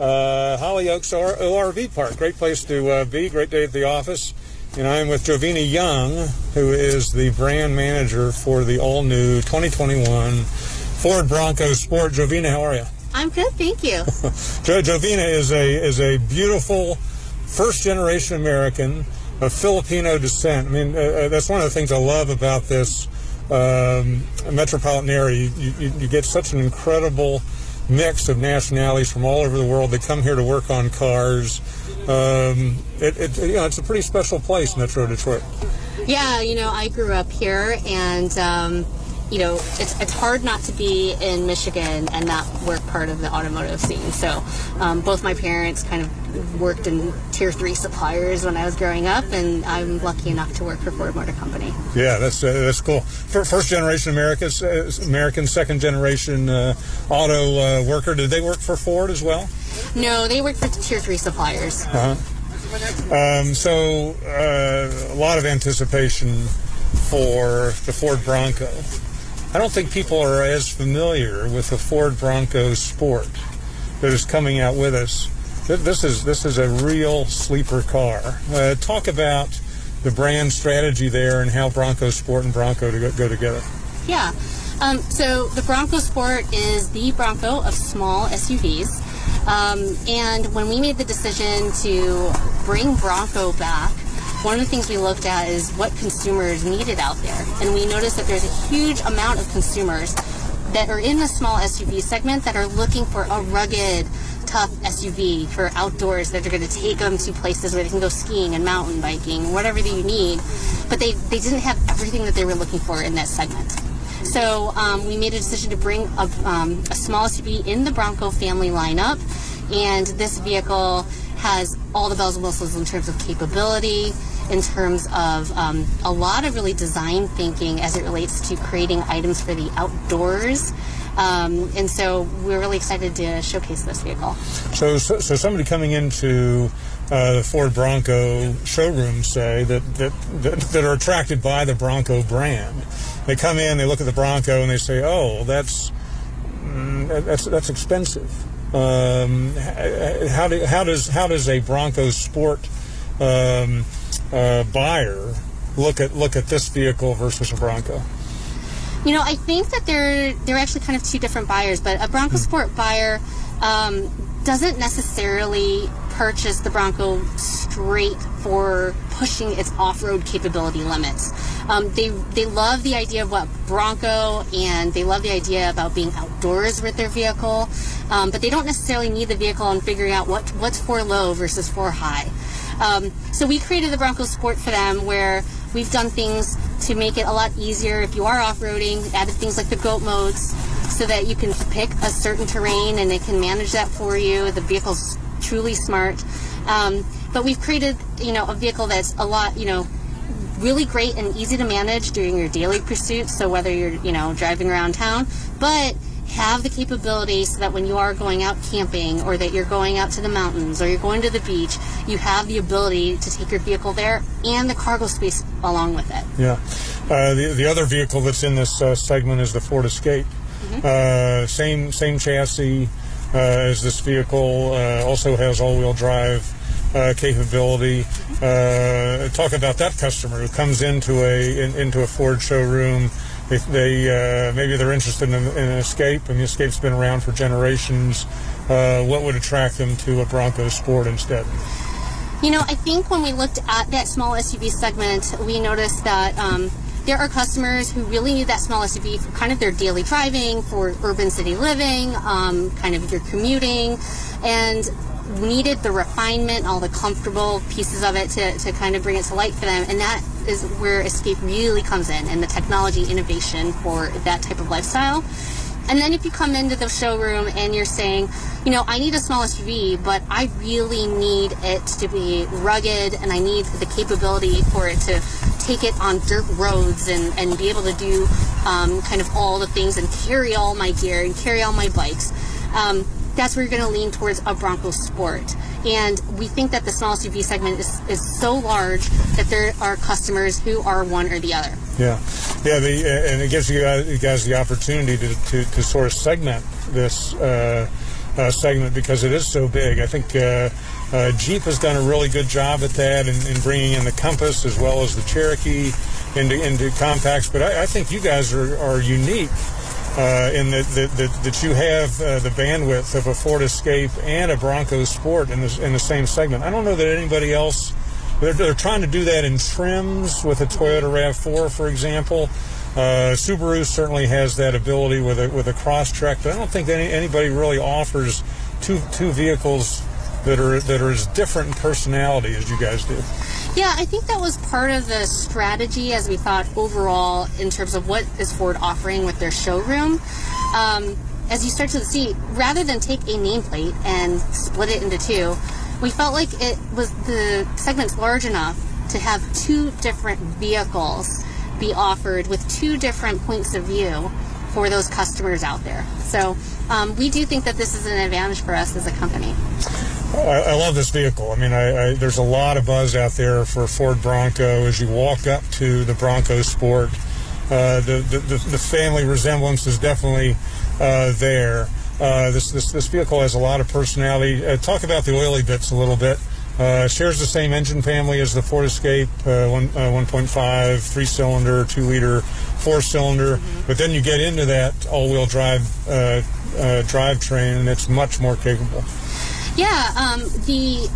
uh, Holly Oaks R- ORV Park. Great place to uh, be. Great day at the office. And I'm with Jovina Young, who is the brand manager for the all new 2021 Ford Bronco Sport. Jovina, how are you? I'm good, thank you. Jo- Jovina is a is a beautiful first generation American of Filipino descent. I mean, uh, uh, that's one of the things I love about this um, metropolitan area. You, you, you get such an incredible mix of nationalities from all over the world. They come here to work on cars. Um, it, it, you know, it's a pretty special place, Metro Detroit. Yeah, you know, I grew up here, and um, you know, it's it's hard not to be in Michigan and not work part of the automotive scene. So, um, both my parents kind of worked in tier three suppliers when I was growing up, and I'm lucky enough to work for Ford Motor Company. Yeah, that's uh, that's cool. For first generation Americans, uh, American, second generation uh, auto uh, worker. Did they work for Ford as well? No, they worked for tier three suppliers. Uh-huh. Um, so uh, a lot of anticipation for the Ford Bronco. I don't think people are as familiar with the Ford Bronco Sport that is coming out with us. This is this is a real sleeper car. Uh, talk about the brand strategy there and how Bronco Sport and Bronco to go, go together. Yeah. Um, so the Bronco Sport is the Bronco of small SUVs. Um, and when we made the decision to bring Bronco back, one of the things we looked at is what consumers needed out there. And we noticed that there's a huge amount of consumers that are in the small SUV segment that are looking for a rugged, tough SUV for outdoors that are going to take them to places where they can go skiing and mountain biking, whatever that you need. But they, they didn't have everything that they were looking for in that segment. So um, we made a decision to bring a, um, a small SUV in the Bronco family lineup, and this vehicle has all the bells and whistles in terms of capability, in terms of um, a lot of really design thinking as it relates to creating items for the outdoors. Um, and so we're really excited to showcase this vehicle. So, so, so somebody coming into uh, the Ford Bronco showroom, say that, that that that are attracted by the Bronco brand, they come in, they look at the Bronco, and they say, "Oh, that's mm, that's that's expensive." Um, how do, how does how does a Bronco Sport um, uh, buyer look at look at this vehicle versus a Bronco? You know, I think that they're they're actually kind of two different buyers, but a Bronco Sport buyer um, doesn't necessarily purchase the Bronco straight for pushing its off-road capability limits. Um, they they love the idea of what Bronco, and they love the idea about being outdoors with their vehicle, um, but they don't necessarily need the vehicle and figuring out what what's for low versus for high. Um, so we created the Bronco Sport for them, where we've done things to make it a lot easier if you are off-roading. Added things like the goat modes, so that you can pick a certain terrain and it can manage that for you. The vehicle's truly smart. Um, but we've created, you know, a vehicle that's a lot, you know, really great and easy to manage during your daily pursuits. So whether you're, you know, driving around town, but have the capability so that when you are going out camping or that you're going out to the mountains or you're going to the beach, you have the ability to take your vehicle there and the cargo space along with it. Yeah. Uh, the, the other vehicle that's in this uh, segment is the Ford Escape. Uh, same same chassis uh, as this vehicle. Uh, also has all-wheel drive uh, capability. Uh, talk about that customer who comes into a in, into a Ford showroom. They, they uh, maybe they're interested in, in an Escape. I mean, Escape's been around for generations. Uh, what would attract them to a Bronco Sport instead? You know, I think when we looked at that small SUV segment, we noticed that um, there are customers who really need that small SUV for kind of their daily driving, for urban city living, um, kind of your commuting, and needed the refinement, all the comfortable pieces of it to, to kind of bring it to light for them. And that is where Escape really comes in and the technology innovation for that type of lifestyle. And then if you come into the showroom and you're saying, you know, I need a small SUV, but I really need it to be rugged and I need the capability for it to take it on dirt roads and, and be able to do um, kind of all the things and carry all my gear and carry all my bikes. Um, that's where you're going to lean towards a Bronco Sport. And we think that the small SUV segment is, is so large that there are customers who are one or the other. Yeah, yeah, the, and it gives you guys, the opportunity to, to, to, sort of segment this uh, uh, segment because it is so big. I think uh, uh Jeep has done a really good job at that in, in, bringing in the Compass as well as the Cherokee into, into compacts. But I, I think you guys are, are unique uh, in that, that, you have uh, the bandwidth of a Ford Escape and a Bronco Sport in the, in the same segment. I don't know that anybody else. They're, they're trying to do that in trims with a Toyota Rav4, for example. Uh, Subaru certainly has that ability with a with a Crosstrek, but I don't think any, anybody really offers two two vehicles that are that are as different in personality as you guys do. Yeah, I think that was part of the strategy as we thought overall in terms of what is Ford offering with their showroom. Um, as you start to see, rather than take a nameplate and split it into two, we felt like it was the segment's large enough to have two different vehicles be offered with two different points of view for those customers out there. So um, we do think that this is an advantage for us as a company. I, I love this vehicle. I mean, I, I, there's a lot of buzz out there for Ford Bronco. As you walk up to the Bronco Sport, uh, the, the, the family resemblance is definitely uh, there. Uh, this, this this vehicle has a lot of personality. Uh, talk about the oily bits a little bit. Uh, shares the same engine family as the Ford Escape, uh, one, 1.5, three cylinder, two liter, four cylinder. Mm-hmm. But then you get into that all wheel drive drivetrain, and it's much more capable. Yeah, um, the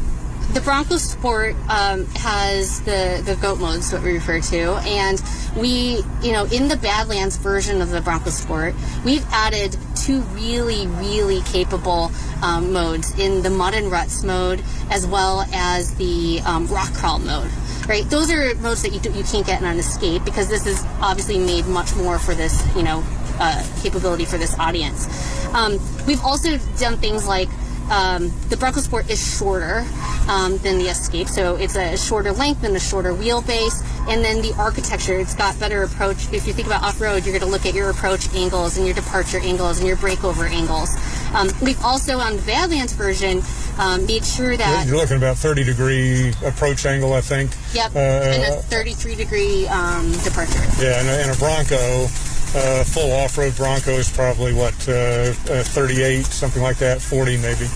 the Bronco Sport um, has the the goat modes what we refer to, and we, you know, in the Badlands version of the Bronco Sport, we've added two really really capable um, modes in the mud and ruts mode as well as the um, rock crawl mode. Right, those are modes that you do, you can't get in an Escape because this is obviously made much more for this, you know, uh, capability for this audience. Um, we've also done things like um, the Bronco Sport is shorter um, than the Escape, so it's a shorter length and a shorter wheelbase. And then the architecture, it's got better approach. If you think about off-road, you're going to look at your approach angles and your departure angles and your breakover angles. Um, we've also on the Badlands version um, made sure that you're looking about 30 degree approach angle, I think. Yep, uh, and a 33 degree um, departure. Yeah, and a, and a Bronco uh, full off-road Bronco is probably what uh, uh, 38, something like that, 40 maybe.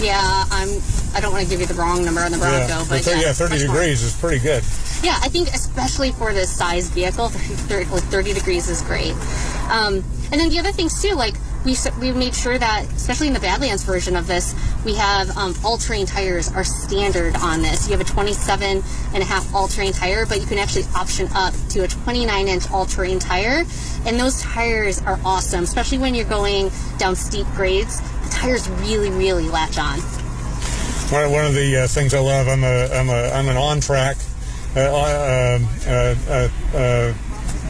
Yeah, I'm. I don't want to give you the wrong number on the Bronco, yeah. but, yeah, yeah 30 degrees more. is pretty good. Yeah, I think especially for this size vehicle, 30, 30 degrees is great. Um, and then the other things too, like we we made sure that, especially in the Badlands version of this, we have um, all-terrain tires are standard on this. You have a 27 and a half all-terrain tire, but you can actually option up to a 29-inch all-terrain tire, and those tires are awesome, especially when you're going down steep grades. The tires really, really latch on. One, of the uh, things I love, I'm a I'm a I'm an on-track. Uh, uh, uh, uh, uh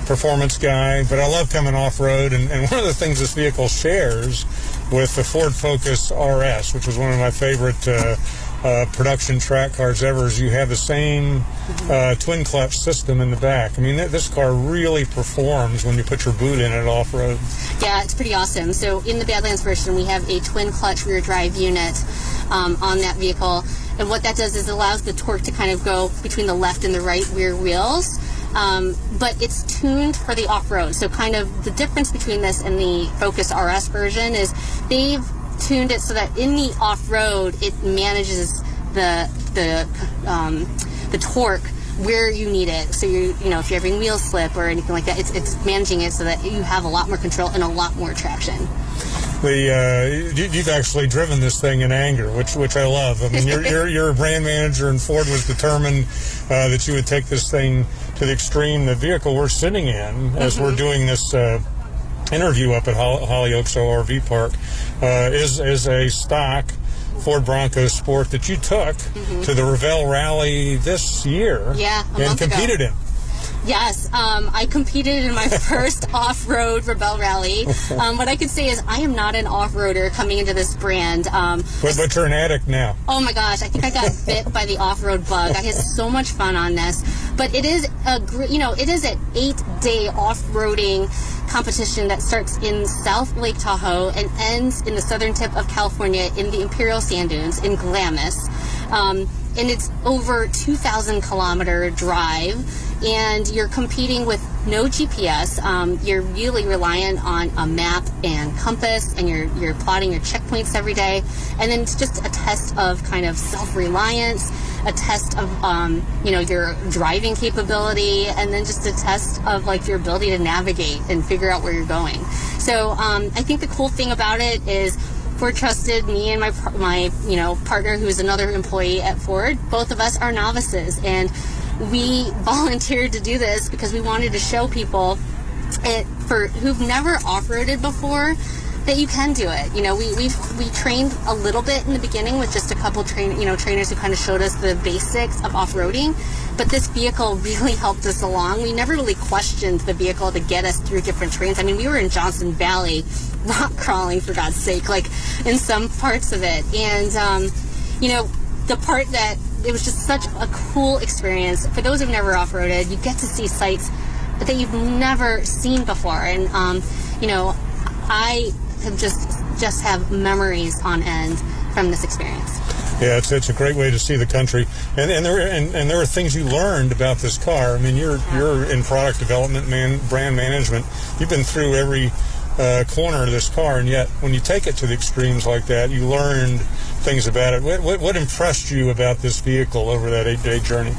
performance guy, but I love coming off road. And, and, one of the things this vehicle shares with the Ford Focus RS, which was one of my favorite uh, uh, production track cars ever, is you have the same uh, twin clutch system in the back. I mean, th- this car really performs when you put your boot in it off road. Yeah, it's pretty awesome. So in the Badlands version, we have a twin clutch rear drive unit um, on that vehicle. And what that does is allows the torque to kind of go between the left and the right rear wheels. Um, but it's tuned for the off-road. So kind of the difference between this and the Focus RS version is they've tuned it so that in the off-road it manages the the um, the torque where you need it. So you you know if you're having wheel slip or anything like that, it's it's managing it so that you have a lot more control and a lot more traction. The uh, you, you've actually driven this thing in anger, which which I love. I mean, you're you're, you're a brand manager, and Ford was determined uh, that you would take this thing to the extreme. The vehicle we're sitting in, as we're doing this uh, interview up at Holly Oaks ORV Park, uh, is is a stock Ford Bronco Sport that you took to the Rebel Rally this year. Mm-hmm. Yeah, and month ago. competed in. Yes, um, I competed in my first off-road Rebel Rally. Um, what I could say is I am not an off-roader coming into this brand. Um, But, but you're an addict now. Oh my gosh, I think I got bit by the off-road bug. I had so much fun on this. But it is a you know, it is an 8-day off-roading competition that starts in South Lake Tahoe and ends in the southern tip of California in the Imperial Sand Dunes in Glamis. Um, and it's over 2,000 kilometer drive and you're competing with no GPS. Um, you're really reliant on a map and compass, and you're you're plotting your checkpoints every day. And then it's just a test of kind of self-reliance, a test of um, you know your driving capability, and then just a test of like your ability to navigate and figure out where you're going. So um, I think the cool thing about it is. Ford trusted me and my my you know partner, who is another employee at Ford. Both of us are novices, and we volunteered to do this because we wanted to show people it for who've never off-roaded before that you can do it. You know, we we we trained a little bit in the beginning with just a couple train you know trainers who kind of showed us the basics of off-roading, but this vehicle really helped us along. We never really questioned the vehicle to get us through different terrains. I mean, we were in Johnson Valley, rock crawling for God's sake, like in some parts of it, and um, you know the part that it was just such a cool experience for those who've never off-roaded. You get to see sights that you've never seen before, and um, you know, I have just just have memories on end from this experience. Yeah, it's, it's a great way to see the country, and and there and, and there are things you learned about this car. I mean, you're you're in product development, man, brand management. You've been through every uh, corner of this car, and yet when you take it to the extremes like that, you learned things about it. What what, what impressed you about this vehicle over that eight day journey?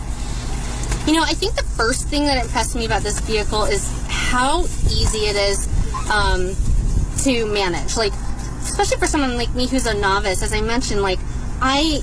You know, I think the first thing that impressed me about this vehicle is how easy it is um, to manage. Like, especially for someone like me who's a novice, as I mentioned, like I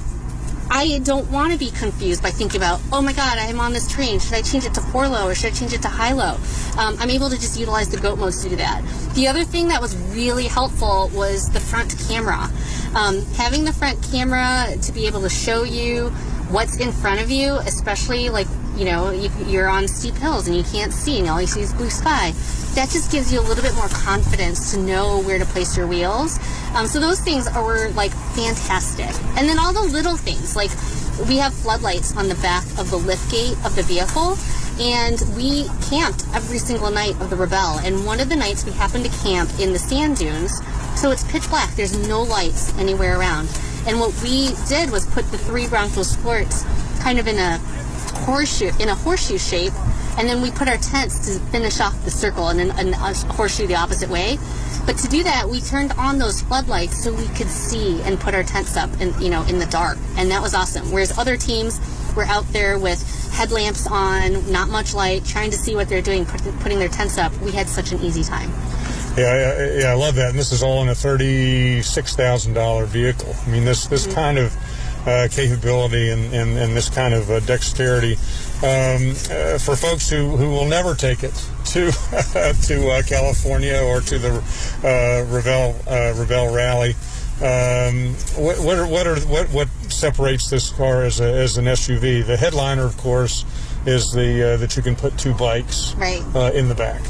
I don't want to be confused by thinking about, oh my God, I'm on this train. Should I change it to four low or should I change it to high low? Um, I'm able to just utilize the goat modes to do that. The other thing that was really helpful was the front camera. Um, having the front camera to be able to show you what's in front of you, especially like, you know, you, you're on steep hills and you can't see and all you see is blue sky. That just gives you a little bit more confidence to know where to place your wheels. Um, so those things are like fantastic. And then all the little things, like we have floodlights on the back of the lift gate of the vehicle, and we camped every single night of the Rebel. And one of the nights we happened to camp in the sand dunes, so it's pitch black. There's no lights anywhere around. And what we did was put the three Bronco Sports kind of in a horseshoe in a horseshoe shape, and then we put our tents to finish off the circle and then and a horseshoe the opposite way. But to do that, we turned on those floodlights so we could see and put our tents up, in, you know, in the dark, and that was awesome. Whereas other teams were out there with headlamps on, not much light, trying to see what they're doing, put, putting their tents up. We had such an easy time. Yeah, yeah, yeah, I love that. And this is all in a thirty-six thousand dollar vehicle. I mean, this this kind of uh, capability and, and, and this kind of uh, dexterity um, uh, for folks who, who will never take it to to uh, California or to the uh, Rebel uh, Rebel Rally. Um, what what are, what are what what separates this car as a, as an SUV? The headliner, of course, is the uh, that you can put two bikes Right. uh, in the back.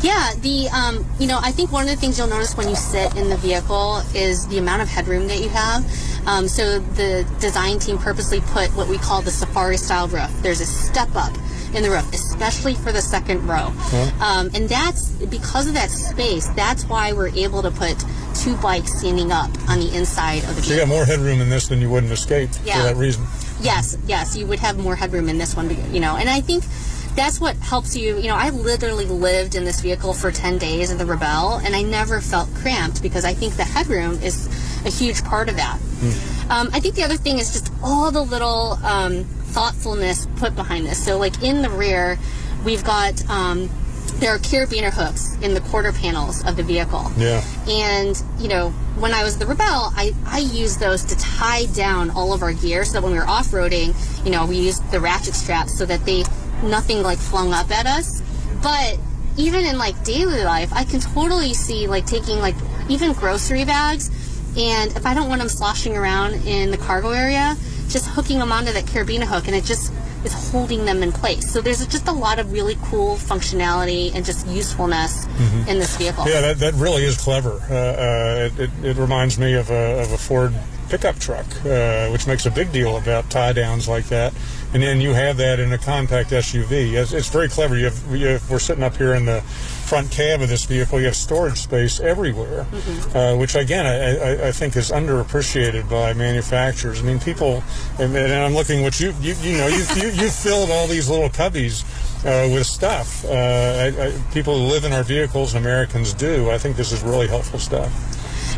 Yeah, the um, you know, I think one of the things you'll notice when you sit in the vehicle is the amount of headroom that you have. Um, so the design team purposely put what we call the safari style roof. There's a step up in the roof, especially for the second row. Um, and that's because of that space. That's why we're able to put two bikes standing up on the inside of the So you got more headroom in this than you would in Escape Yeah. for that reason. Yes, yes, you would have more headroom in this one, you know, and I think that's what helps you. You know, I literally lived in this vehicle for 10 days in the Rebel, and I never felt cramped because I think the headroom is a huge part of that. Um, I think the other thing is just all the little um, thoughtfulness put behind this. So, like in the rear, we've got um, there are carabiner hooks in the quarter panels of the vehicle. Yeah. And, you know, when I was the Rebel, I, I used those to tie down all of our gear so that when we were off roading, you know, we used the ratchet straps so that they nothing like flung up at us. But even in like daily life, I can totally see like taking like even grocery bags and if I don't want them sloshing around in the cargo area, just hooking them onto that carabiner hook and it just is holding them in place. So there's just a lot of really cool functionality and just usefulness Mhm. in this vehicle. Yeah, that, that really is clever. Uh, uh, it, it, it reminds me of a, of a Ford pickup truck, uh, which makes a big deal about tie downs like that. And then you have that in a compact SUV. It's, it's very clever. You have, you have, we're sitting up here in the front cab of this vehicle. You have storage space everywhere, uh, which again I, I, I think is underappreciated by manufacturers. I mean, people, and, and I'm looking what you you, you know you you you filled all these little cubbies uh, with stuff. Uh, I, I, people who live in our vehicles, Americans do. I think this is really helpful stuff.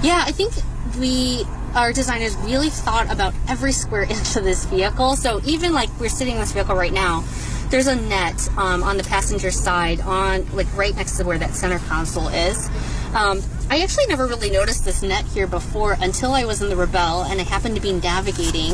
Yeah, I think we, our designers really thought about every square inch of this vehicle. So even like we're sitting in this vehicle right now, there's a net um, on the passenger side, on like right next to where that center console is. Um, I actually never really noticed this net here before until I was in the Rebel and I happened to be navigating.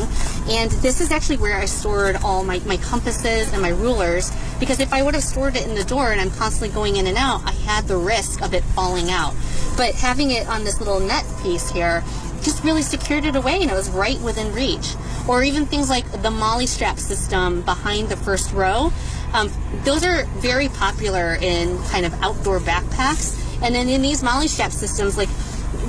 And this is actually where I stored all my, my compasses and my rulers because if I would have stored it in the door and I'm constantly going in and out, I had the risk of it falling out. But having it on this little net piece here just really secured it away and it was right within reach. Or even things like the MOLLE strap system behind the first row. Um, those are very popular in kind of outdoor backpacks. And then in these MOLLE strap systems, like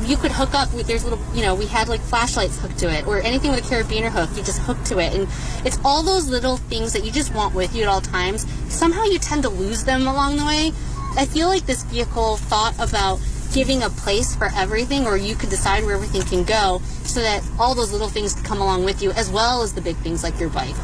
you could hook up with there's little you know we had like flashlights hooked to it or anything with a carabiner hook you just hook to it and it's all those little things that you just want with you at all times somehow you tend to lose them along the way i feel like this vehicle thought about giving a place for everything or you could decide where everything can go so that all those little things can come along with you as well as the big things like your bike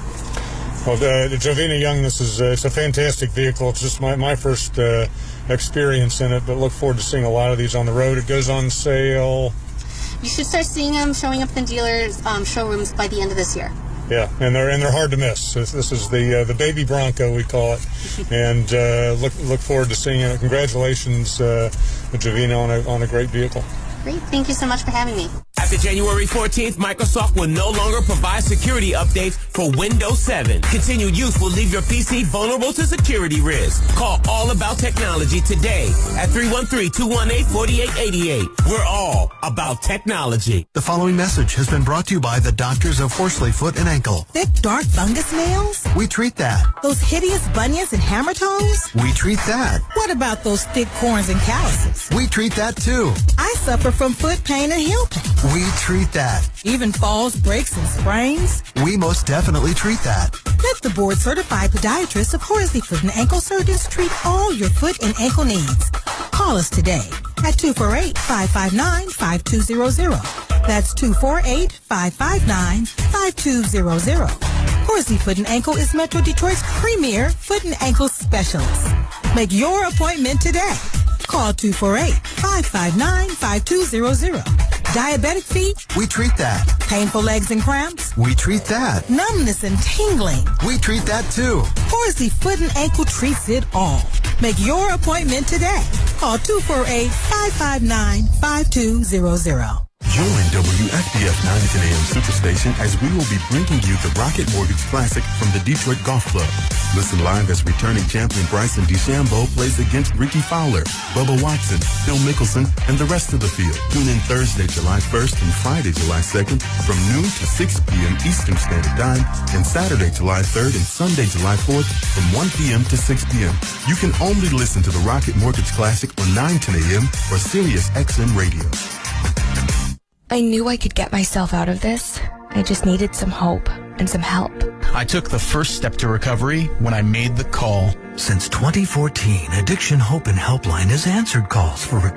Well, uh, Jovina Young, this is uh, it's a fantastic vehicle. It's just my, my first uh, experience in it, but look forward to seeing a lot of these on the road. It goes on sale. you should start seeing them showing up in dealers um, showrooms by the end of this year Yeah, and they're and they're hard to miss. This, this is the uh, the baby Bronco we call it, and uh, look look forward to seeing it. Congratulations, uh, Jovina, on a on a great vehicle. great thank you so much for having me After January 14th, Microsoft will no longer provide security updates for Windows 7. Continued use will leave your PC vulnerable to security risks. Call All About Technology today at 313-218-4888. We're all about technology. The following message has been brought to you by the doctors of Horsley Foot and Ankle. Thick, dark fungus nails? We treat that. Those hideous bunions and hammer toes? We treat that. What about those thick corns and calluses? We treat that too. I suffer from foot pain and heel pain. We treat that. Even falls, breaks, and sprains? We most definitely treat that. Let the board certified podiatrist of Horsley Foot and Ankle Surgeons treat all your foot and ankle needs. Call us today at 248-559-5200. That's 248-559-5200. Horsley Foot and Ankle is Metro Detroit's premier foot and ankle specialist. Make your appointment today. Call 248-559-5200. Diabetic feet? We treat that. Painful legs and cramps? We treat that. Numbness and tingling? We treat that too. Horsley Foot and Ankle treats it all. Make your appointment today. Call 248-559-5200. Join WFDF 910 AM Superstation as we will be bringing you the Rocket Mortgage Classic from the Detroit Golf Club. Listen live as returning champion Bryson DeChambeau plays against Rickie Fowler, Bubba Watson, Phil Mickelson, and the rest of the field. Tune in Thursday, July 1st and Friday, July 2nd from noon to 6 p.m. Eastern Standard Time and Saturday, July 3rd and Sunday, July 4th from 1 p.m. to 6 p.m. You can only listen to the Rocket Mortgage Classic on 910 a.m. or Sirius XM Radio. I knew I could get myself out of this. I just needed some hope and some help. I took the first step to recovery when I made the call. Since 2014, Addiction Hope and Helpline has answered calls for recovery.